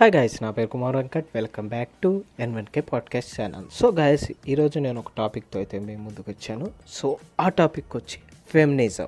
Hi guys నా పేరు Kumar Venkat. Welcome back to NVK podcast channel so guys ఈరోజు నేను ఒక టాపిక్తో అయితే మేము ముందుకు వచ్చాను. సో ఆ టాపిక్ వచ్చి ఫెమినిజం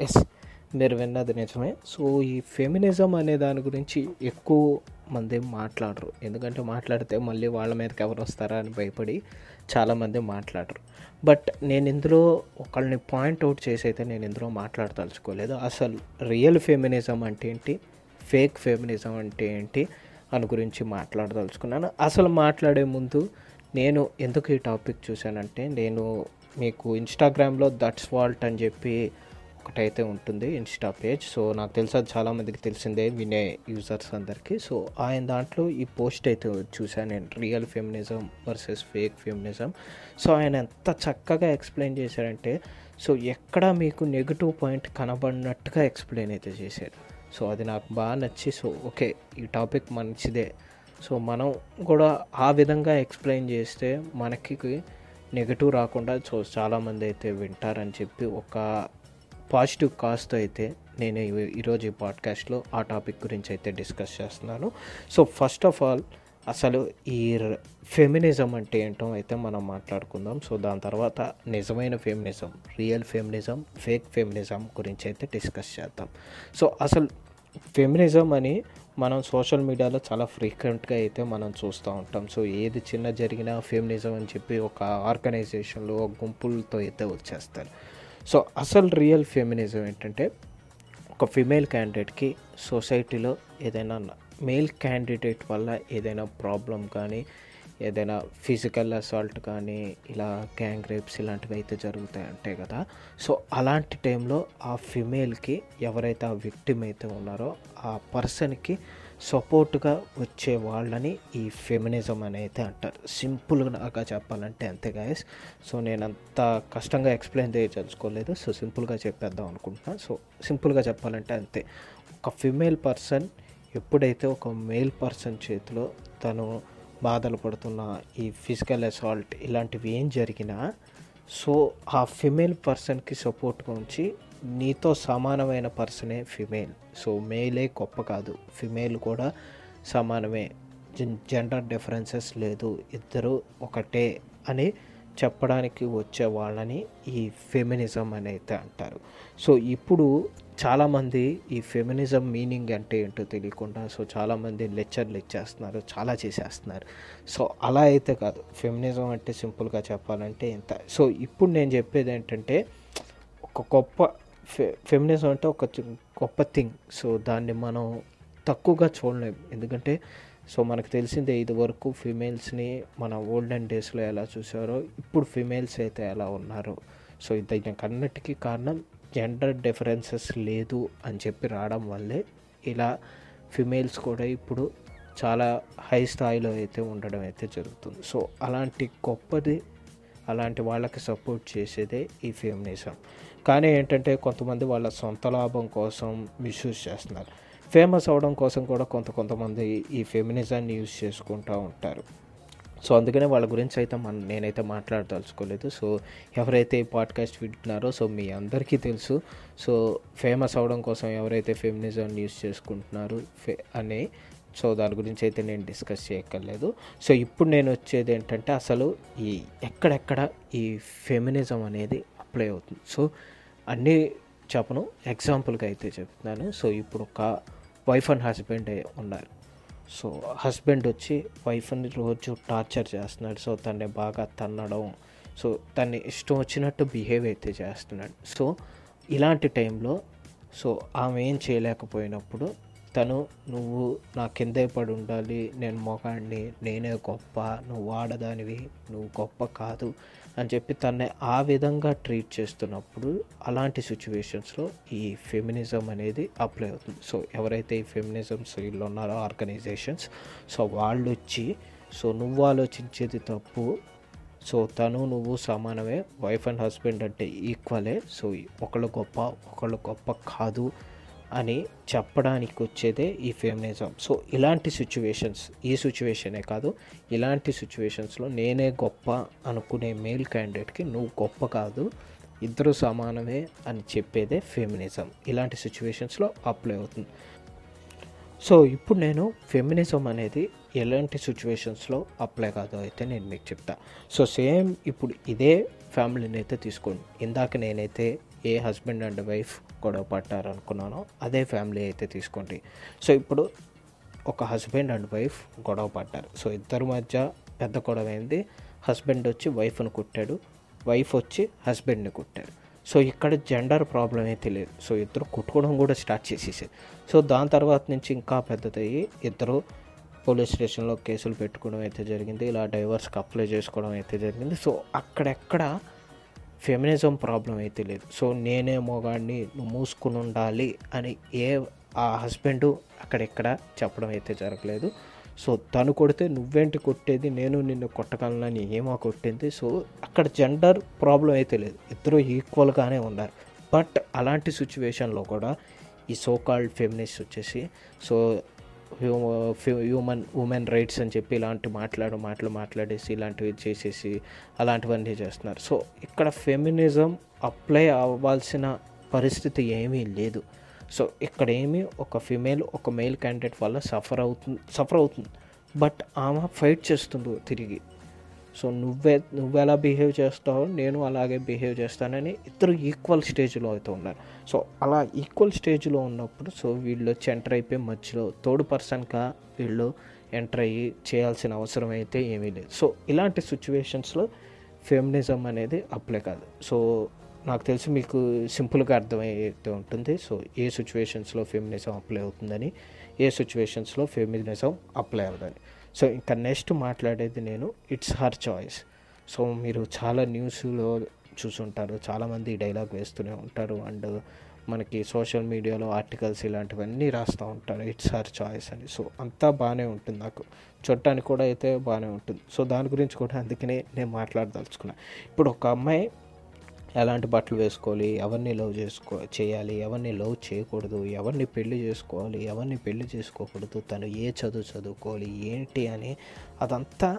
ఎస్ మీరు విన్నది నిజమే. సో ఈ ఫెమినిజం అనే దాని గురించి ఎక్కువ మంది మాట్లాడరు. ఎందుకంటే మాట్లాడితే మళ్ళీ వాళ్ళ మీదకి ఎవరు వస్తారా అని భయపడి చాలామంది మాట్లాడరు. బట్ నేను ఇందులో ఒకళ్ళని పాయింట్ అవుట్ చేసి అయితే నేను ఇందులో మాట్లాడదలుచుకోలేదు. అసలు రియల్ ఫెమినిజం అంటే ఏంటి? ఫేక్ ఫెమినిజం అంటే ఏంటి? అని గురించి మాట్లాడదలుచుకున్నాను. అసలు మాట్లాడే ముందు నేను ఎందుకు ఈ టాపిక్ చూశానంటే నేను మీకు ఇన్స్టాగ్రామ్లో దట్స్ వాల్ట్ అని చెప్పి ఒకటైతే ఉంటుంది ఇన్స్టా పేజ్. సో నాకు తెలుసా చాలామందికి తెలిసిందే వినే యూజర్స్ అందరికీ. సో ఆయన దాంట్లో ఈ పోస్ట్ అయితే చూశాను నేను. Real feminism versus fake feminism. So ఆయన ఎంత చక్కగా ఎక్స్ప్లెయిన్ చేశారంటే సో ఎక్కడ మీకు నెగిటివ్ పాయింట్ కనబడినట్టుగా ఎక్స్ప్లెయిన్ అయితే చేశారు. సో అది నాకు బాగా నచ్చి సో ఓకే ఈ టాపిక్ మంచిదే. సో మనం కూడా ఆ విధంగా ఎక్స్ప్లెయిన్ చేస్తే మనకి నెగటివ్ రాకుండా సో చాలామంది అయితే వింటారని చెప్పి ఒక పాజిటివ్ కాస్ట్ అయితే నేను ఈరోజు ఈ పాడ్కాస్ట్లో ఆ టాపిక్ గురించి అయితే డిస్కస్ చేస్తున్నాను. సో ఫస్ట్ ఆఫ్ ఆల్ అసలు ఈ ఫెమినిజం అంటే ఏంటో అయితే మనం మాట్లాడుకుందాం. సో దాని తర్వాత నిజమైన feminism real feminism fake feminism గురించి అయితే డిస్కస్ చేద్దాం. సో అసలు ఫెమినిజం అని మనం సోషల్ మీడియాలో చాలా ఫ్రీక్వెంట్గా అయితే మనం చూస్తూ ఉంటాం. సో ఏది చిన్న జరిగినా ఫెమినిజం అని చెప్పి ఒక ఆర్గనైజేషన్లో ఒక గుంపులతో అయితే వచ్చేస్తారు. సో అసలు రియల్ ఫెమినిజం ఏంటంటే ఒక ఫిమేల్ క్యాండిడేట్కి సొసైటీలో ఏదైనా మేల్ క్యాండిడేట్ వల్ల ఏదైనా ప్రాబ్లం కానీ ఏదైనా ఫిజికల్ అసాల్ట్ కానీ ఇలా గ్యాంగ్ రేప్స్ ఇలాంటివి అయితే జరుగుతాయి అంటే కదా. సో అలాంటి టైంలో ఆ ఫిమేల్కి ఎవరైతే ఆ విక్టిమ్ అయితే ఉన్నారో ఆ పర్సన్కి సపోర్ట్గా వచ్చే వాళ్ళని ఈ ఫెమినిజం అని అయితే అంటారు. సింపుల్గా చెప్పాలంటే అంతే గాయస్ సో నేను అంత కష్టంగా ఎక్స్ప్లెయిన్ చేయదలుచుకోలేదు సో సింపుల్గా చెప్పేద్దాం అనుకుంటున్నాను సో సింపుల్గా చెప్పాలంటే అంతే. ఒక ఫిమేల్ పర్సన్ ఎప్పుడైతే ఒక మేల్ పర్సన్ చేతిలో తను బాధలు పడుతున్న ఈ ఫిజికల్ అసాల్ట్ ఇలాంటివి ఏం జరిగినా సో ఆ ఫిమేల్ పర్సన్కి సపోర్ట్గా ఉంచి నీతో సమానమైన పర్సనే ఫిమేల్. సో మేలే గొప్ప కాదు. ఫిమేల్ కూడా సమానమే. జెండర్ డిఫరెన్సెస్ లేదు. ఇద్దరు ఒకటే అని చెప్పడానికి వచ్చే వాళ్ళని ఈ ఫెమినిజం అని అయితే అంటారు. సో ఇప్పుడు చాలామంది ఈ ఫెమినిజం మీనింగ్ అంటే ఏంటో తెలియకుండా సో చాలామంది లెక్చర్లు ఇచ్చేస్తున్నారు చాలా చేసేస్తున్నారు. సో అలా అయితే కాదు. ఫెమినిజం అంటే సింపుల్గా చెప్పాలంటే ఇంత. సో ఇప్పుడు నేను చెప్పేది ఏంటంటే ఒక గొప్ప ఫె ఫెమినిజం అంటే ఒక గొప్ప థింగ్. సో దాన్ని మనం తక్కువగా చూడలేం. ఎందుకంటే సో మనకు తెలిసిందే ఇది వరకు ఫిమేల్స్ని మన ఓల్డెన్ డేస్లో ఎలా చూసారో ఇప్పుడు ఫిమేల్స్ అయితే ఎలా ఉన్నారు. సో దీనికి అన్నిటికీ కారణం జెండర్ డిఫరెన్సెస్ లేదు అని చెప్పి రావడం వల్లే ఇలా ఫిమేల్స్ కూడా ఇప్పుడు చాలా హై స్థాయిలో అయితే ఉండడం అయితే జరుగుతుంది. సో అలాంటి గొప్పది అలాంటి వాళ్ళకి సపోర్ట్ చేసేదే ఈ ఫెమినిజం. కానీ ఏంటంటే కొంతమంది వాళ్ళ సొంత లాభం కోసం మిస్యూజ్ చేస్తున్నారు. ఫేమస్ అవడం కోసం కూడా కొంత కొంతమంది ఈ ఫెమినిజాన్ని యూజ్ చేసుకుంటూ ఉంటారు. సో అందుకనే వాళ్ళ గురించి అయితే మన నేనైతే మాట్లాడదలుచుకోలేదు. సో ఎవరైతే ఈ పాడ్కాస్ట్ వింటున్నారో సో మీ అందరికీ తెలుసు. సో ఫేమస్ అవడం కోసం ఎవరైతే ఫెమినిజాన్ని యూజ్ చేసుకుంటున్నారు ఫే అని సో దాని గురించి అయితే నేను డిస్కస్ చేయక్కర్లేదు. సో ఇప్పుడు నేను వచ్చేది ఏంటంటే అసలు ఈ ఎక్కడెక్కడ ఈ ఫెమినిజం అనేది అప్లై అవుతుంది. సో అన్నీ చెప్పను. ఎగ్జాంపుల్గా అయితే చెప్తున్నాను. సో ఇప్పుడు ఒక వైఫ్ అండ్ హస్బెండ్ ఉన్నారు. సో హస్బెండ్ వచ్చి వైఫ్ని రోజు టార్చర్ చేస్తున్నాడు. సో తన్ని బాగా తన్నడం సో తన్ని ఇష్టం వచ్చినట్టు బిహేవ్ అయితే చేస్తున్నాడు. సో ఇలాంటి టైంలో సో ఆమె ఏం చేయలేకపోయినప్పుడు తను నువ్వు నా కిందే పడి ఉండాలి. నేను మొగాడిని నేనే గొప్ప. నువ్వు ఆడదానివి నువ్వు గొప్ప కాదు. అని చెప్పి తనని ఆ విధంగా ట్రీట్ చేస్తున్నప్పుడు అలాంటి సిచ్యువేషన్స్లో ఈ ఫెమినిజం అనేది అప్లై అవుతుంది. సో ఎవరైతే ఈ ఫెమినిజం సైడ్లో ఉన్నారో ఆర్గనైజేషన్స్ సో వాళ్ళు వచ్చి సో నువ్వు ఆలోచించేది తప్పు. సో తను నువ్వు సమానమే వైఫ్ అండ్ హస్బెండ్ అంటే ఈక్వలే సో ఒకళ్ళు గొప్ప ఒకళ్ళు గొప్ప కాదు. అని చెప్పడానికి వచ్చేదే ఈ ఫెమినిజం సో ఇలాంటి సిచ్యువేషన్స్ ఈ సిచ్యువేషనే కాదు ఇలాంటి సిచ్యువేషన్స్లో నేనే గొప్ప అనుకునే మేల్ క్యాండిడేట్కి నువ్వు గొప్ప కాదు ఇద్దరు సమానమే అని చెప్పేదే ఫెమినిజం ఇలాంటి సిచ్యువేషన్స్లో అప్లై అవుతుంది. సో ఇప్పుడు నేను ఫెమినిజం అనేది ఎలాంటి సిచ్యువేషన్స్లో అప్లై కాదో అయితే నేను మీకు చెప్తా. సో సేమ్ ఇప్పుడు ఇదే ఫ్యామిలీని అయితే తీసుకోండి. ఇందాక నేనైతే ఏ హస్బెండ్ అండ్ వైఫ్ గొడవ పడ్డారనుకున్నానో అదే ఫ్యామిలీ అయితే తీసుకోండి. సో ఇప్పుడు ఒక హస్బెండ్ అండ్ వైఫ్ గొడవ పడ్డారు. సో ఇద్దరి మధ్య పెద్ద గొడవ అయింది హస్బెండ్ వచ్చి వైఫ్ను కుట్టాడు. వైఫ్ వచ్చి హస్బెండ్ని కుట్టాడు సో ఇక్కడ జెండర్ ప్రాబ్లం అయితే లేదు. సో ఇద్దరు కుట్టుకోవడం కూడా స్టార్ట్ చేసేసారు సో దాని తర్వాత నుంచి ఇంకా పెద్దదయ్యి ఇద్దరు పోలీస్ స్టేషన్లో కేసులు పెట్టుకోవడం అయితే జరిగింది. ఇలా డైవర్స్కి అప్లై చేసుకోవడం అయితే జరిగింది. సో అక్కడెక్కడ ఫెమినిజం ప్రాబ్లం అయితే లేదు. సో నేనే మొగాడిని మూసుకుని ఉండాలి అని ఏ ఆ హస్బెండ్ అక్కడెక్కడ చెప్పడం అయితే జరగలేదు. సో తను కొడితే నువ్వేంటి కొట్టేది? నేను నిన్ను కొట్టగలనని ఏమో కొట్టింది. సో అక్కడ జెండర్ ప్రాబ్లం అయితే లేదు. ఇద్దరు ఈక్వల్గానే ఉన్నారు. బట్ అలాంటి సిచ్యువేషన్లో కూడా ఈ సో కాల్డ్ ఫెమినిస్ట్ వచ్చేసి సో హ్యూమన్ ఉమెన్ రైట్స్ అని చెప్పి ఇలాంటి మాట్లాడు మాటలు మాట్లాడేసి ఇలాంటివి చేసేసి అలాంటివన్నీ చేస్తున్నారు. సో ఇక్కడ ఫెమినిజం అప్లై అవ్వాల్సిన పరిస్థితి ఏమీ లేదు. సో ఇక్కడ ఏమి ఒక ఫిమేల్ ఒక మేల్ క్యాండిడేట్ వల్ల సఫర్ అవుతుంది సఫర్ అవుతుంది. బట్ ఆమె ఫైట్ చేస్తుంది తిరిగి. సో నువ్వే నువ్వెలా బిహేవ్ చేస్తావో నేను అలాగే బిహేవ్ చేస్తానని ఇద్దరు ఈక్వల్ స్టేజ్లో అయితే ఉన్నారు. సో అలా ఈక్వల్ స్టేజ్లో ఉన్నప్పుడు సో వీళ్ళు వచ్చి ఎంటర్ అయిపోయి మధ్యలో థర్డ్ పర్సన్గా వీళ్ళు ఎంటర్ అయ్యి చేయాల్సిన అవసరం అయితే ఏమీ లేదు. సో ఇలాంటి సిచ్యువేషన్స్లో ఫెమినిజం అనేది అప్లై కాదు. సో నాకు తెలిసి మీకు సింపుల్గా అర్థమైతే ఉంటుంది. సో ఏ సిచ్యువేషన్స్లో ఫెమినిజం అప్లై అవుతుందని ఏ సిచ్యువేషన్స్లో ఫెమినిజం అప్లై అవుతుందని సో ఇంకా నెక్స్ట్ మాట్లాడేది నేను ఇట్స్ హర్ చాయిస్ సో మీరు చాలా న్యూస్లో చూసుంటారు చాలామంది డైలాగ్ వేస్తూనే ఉంటారు అండ్ మనకి సోషల్ మీడియాలో ఆర్టికల్స్ ఇలాంటివన్నీ రాస్తూ ఉంటారు ఇట్స్ హర్ చాయిస్ అని. సో అంతా బాగానే ఉంటుంది నాకు. చూడటానికి కూడా అయితే బాగానే ఉంటుంది. సో దాని గురించి కూడా అందుకనే నేను మాట్లాడదలుచుకున్నాను ఇప్పుడు ఒక అమ్మాయి ఎలాంటి బట్టలు వేసుకోవాలి? ఎవరిని లవ్ చేసుకో చేయాలి? ఎవరిని లవ్ చేయకూడదు? ఎవరిని పెళ్ళి చేసుకోవాలి? ఎవరిని పెళ్ళి చేసుకోకూడదు? తను ఏ చదువు చదువుకోవాలి? ఏంటి అని అదంతా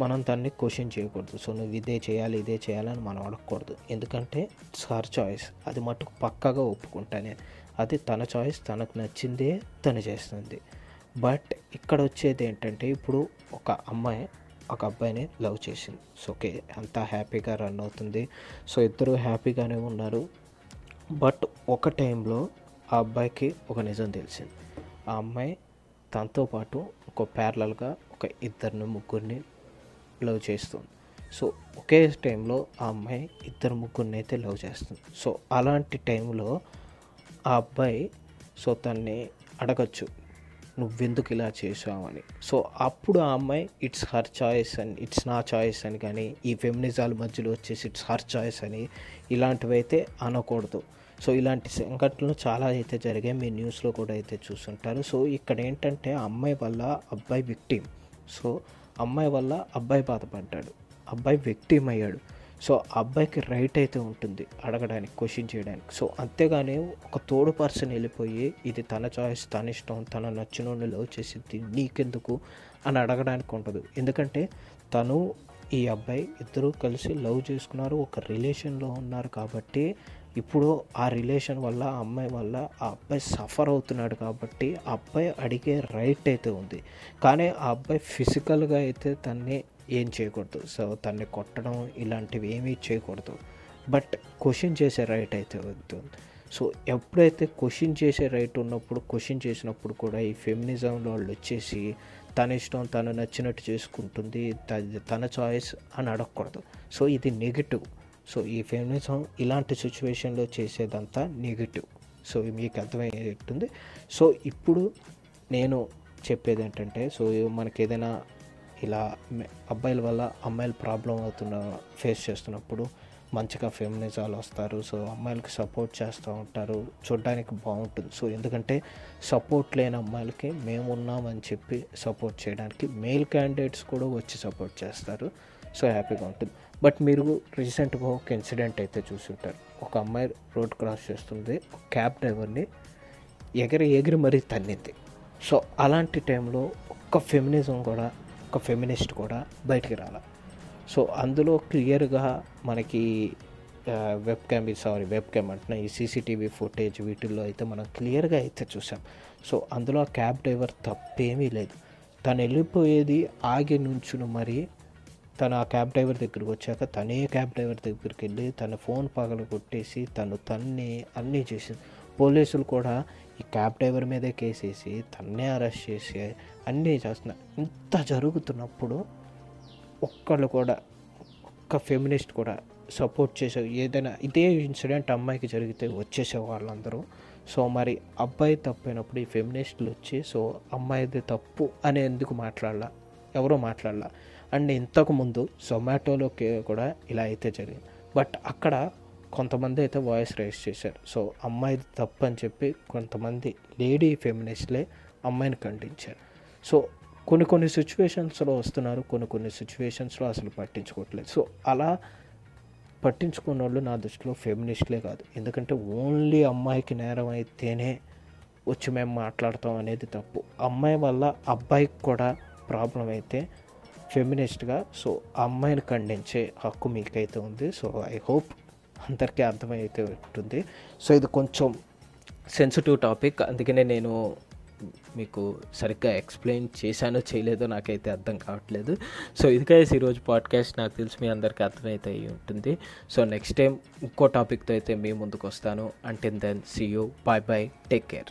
మనం తన్ని క్వశ్చన్ చేయకూడదు. సో నువ్వు ఇదే చేయాలి ఇదే చేయాలని మనం అడగకూడదు. ఎందుకంటే ఇట్స్ హర్ చాయిస్ అది మటుకు పక్కగా ఒప్పుకుంటానే. అది తన చాయిస్ తనకు నచ్చిందే తను చేస్తుంది. బట్ ఇక్కడ వచ్చేది ఏంటంటే ఇప్పుడు ఒక అమ్మాయి ఒక అబ్బాయిని లవ్ చేసింది. సో ఓకే అంతా హ్యాపీగా రన్ అవుతుంది. సో ఇద్దరు హ్యాపీగానే ఉన్నారు. బట్ ఒక టైంలో ఆ అబ్బాయికి ఒక నిజం తెలిసింది. ఆ అమ్మాయి తనతో పాటు ఒక ప్యారలల్గా ఒక ఇద్దరిని ముగ్గురిని లవ్ చేస్తుంది. సో ఒకే టైంలో ఆ అమ్మాయి ఇద్దరు ముగ్గురిని అయితే లవ్ చేస్తుంది. సో అలాంటి టైంలో ఆ అబ్బాయి సో తన్ని అడగచ్చు. నువ్వెందుకు ఇలా చేసావని సో అప్పుడు ఆ అమ్మాయి ఇట్స్ హర్ చాయిస్ అని ఇట్స్ నా చాయిస్ అని కానీ ఈ ఫెమినిజాల మధ్యలో వచ్చేసి ఇట్స్ హర్ చాయిస్ అని ఇలాంటివి అయితే అనకూడదు. సో ఇలాంటి సంఘటనలు చాలా అయితే జరిగాయి. మీ న్యూస్లో కూడా అయితే చూస్తుంటారు సో ఇక్కడ ఏంటంటే అమ్మాయి వల్ల అబ్బాయి విక్టిమ్. సో అమ్మాయి వల్ల అబ్బాయి బాధపడ్డాడు. అబ్బాయి విక్టిమ్ అయ్యాడు. సో ఆ అబ్బాయికి రైట్ అయితే ఉంటుంది అడగడానికి క్వశ్చన్ చేయడానికి. సో అంతేగానే ఒక తోడు పర్సన్ వెళ్ళిపోయి ఇది తన చాయిస్ తన ఇష్టం తన నచ్చిన లవ్ చేసింది నీకెందుకు అని అడగడానికి ఉండదు. ఎందుకంటే తను ఈ అబ్బాయి ఇద్దరూ కలిసి లవ్ చేసుకున్నారు ఒక రిలేషన్లో ఉన్నారు కాబట్టి ఇప్పుడు ఆ రిలేషన్ వల్ల ఆ అమ్మాయి వల్ల ఆ అబ్బాయి సఫర్ అవుతున్నాడు కాబట్టి ఆ అబ్బాయి అడిగే రైట్ అయితే ఉంది. కానీ ఆ అబ్బాయి ఫిజికల్గా అయితే తన్ని ఏం చేయకూడదు. సో తన్ని కొట్టడం ఇలాంటివి ఏమీ చేయకూడదు. బట్ క్వశ్చన్ చేసే రైట్ అయితే ఉంటుంది సో ఎప్పుడైతే క్వశ్చన్ చేసే రైట్ ఉన్నప్పుడు క్వశ్చన్ చేసినప్పుడు కూడా ఈ ఫెమినిజంలో వాళ్ళు వచ్చేసి తన ఇష్టం తను నచ్చినట్టు చేసుకుంటుంది. తన చాయిస్ అని అడగకూడదు. సో ఇది నెగిటివ్. సో ఈ ఫెమినిజం ఇలాంటి సిచ్యువేషన్లో చేసేదంతా నెగిటివ్. సో మీకు అర్థమయ్యేట్టుంది. సో ఇప్పుడు నేను చెప్పేది ఏంటంటే సో మనకి ఏదైనా ఇలా అబ్బాయిల వల్ల అమ్మాయిలు ప్రాబ్లం అవుతున్న ఫేస్ చేస్తున్నప్పుడు మంచిగా ఫెమినిజాలు వస్తారు. సో అమ్మాయిలకి సపోర్ట్ చేస్తూ ఉంటారు. చూడడానికి బాగుంటుంది. సో ఎందుకంటే సపోర్ట్ లేని అమ్మాయిలకి మేము ఉన్నామని చెప్పి సపోర్ట్ చేయడానికి మేల్ క్యాండిడేట్స్ కూడా వచ్చి సపోర్ట్ చేస్తారు. సో హ్యాపీగా ఉంటుంది. బట్ మీరు రీసెంట్గా ఒక ఇన్సిడెంట్ అయితే చూసి ఉంటారు. ఒక అమ్మాయి రోడ్ క్రాస్ చేస్తుంది. క్యాబ్ డ్రైవర్ని ఎగిరి ఎగిరి మరీ తన్నింది. సో అలాంటి టైంలో ఒక్క ఫెమినిజం కూడా ఒక ఫెమినిస్ట్ కూడా బయటికి రాల. సో అందులో క్లియర్గా మనకి webcam sorry webcam అంటున్నా ఈ సీసీటీవీ ఫుటేజ్ వీటిల్లో అయితే మనం క్లియర్గా అయితే చూసాం. సో అందులో ఆ క్యాబ్ డ్రైవర్ తప్పేమీ లేదు. తను వెళ్ళిపోయేది ఆగి నుంచును మరి తను ఆ క్యాబ్ డ్రైవర్ దగ్గరికి వచ్చాక తనే క్యాబ్ డ్రైవర్ దగ్గరికి వెళ్ళి తన ఫోన్ పగలు కొట్టేసి తను తన్ని అన్నీ చేసింది. పోలీసులు కూడా ఈ క్యాబ్ డ్రైవర్ మీదే కేసేసి తన్నే అరెస్ట్ చేసి అన్నీ చేస్తున్నారు ఇంత జరుగుతున్నప్పుడు ఒక్కళ్ళు కూడా ఒక్క ఫెమినిస్ట్ కూడా సపోర్ట్ చేసే ఏదైనా ఇదే ఇన్సిడెంట్ అమ్మాయికి జరిగితే వచ్చేసే వాళ్ళందరూ. సో మరి అబ్బాయి తప్పైనప్పుడు ఈ ఫెమినిస్టులు వచ్చి సో అమ్మాయిది తప్పు అని ఎందుకు మాట్లాడాల? ఎవరో మాట్లాడాల? అండ్ ఇంతకుముందు జొమాటోలోకి కూడా ఇలా అయితే జరిగింది. బట్ అక్కడ కొంతమంది అయితే వాయిస్ రైజ్ చేశారు. సో అమ్మాయిది తప్పు అని చెప్పి కొంతమంది లేడీ ఫెమినిస్ట్లే అమ్మాయిని ఖండించారు. సో కొన్ని కొన్ని సిచ్యువేషన్స్లో వస్తున్నారు కొన్ని కొన్ని సిచ్యువేషన్స్లో అసలు పట్టించుకోవట్లేదు. సో అలా పట్టించుకున్న వాళ్ళు నా దృష్టిలో ఫెమినిస్ట్లే కాదు. ఎందుకంటే ఓన్లీ అమ్మాయికి నేరం అయితేనే వచ్చి మేము మాట్లాడతాం అనేది తప్పు. అమ్మాయి వల్ల అబ్బాయికి కూడా ప్రాబ్లం అయితే ఫెమినిస్ట్గా. సో అమ్మాయిని ఖండించే హక్కు మీకైతే ఉంది. సో ఐ హోప్ అందరికీ అర్థమైతే ఉంటుంది. సో ఇది కొంచెం సెన్సిటివ్ టాపిక్ అందుకనే నేను మీకు సరిగ్గా ఎక్స్ప్లెయిన్ చేశానో చేయలేదో నాకైతే అర్థం కావట్లేదు. సో ఇదికైతే ఈరోజు పాడ్కాస్ట్ నాకు తెలిసి మీ అందరికీ అర్థమైతే అయి ఉంటుంది. సో నెక్స్ట్ టైం ఇంకో టాపిక్తో అయితే మీ ముందుకు వస్తాను. అంటే then see you bye bye take care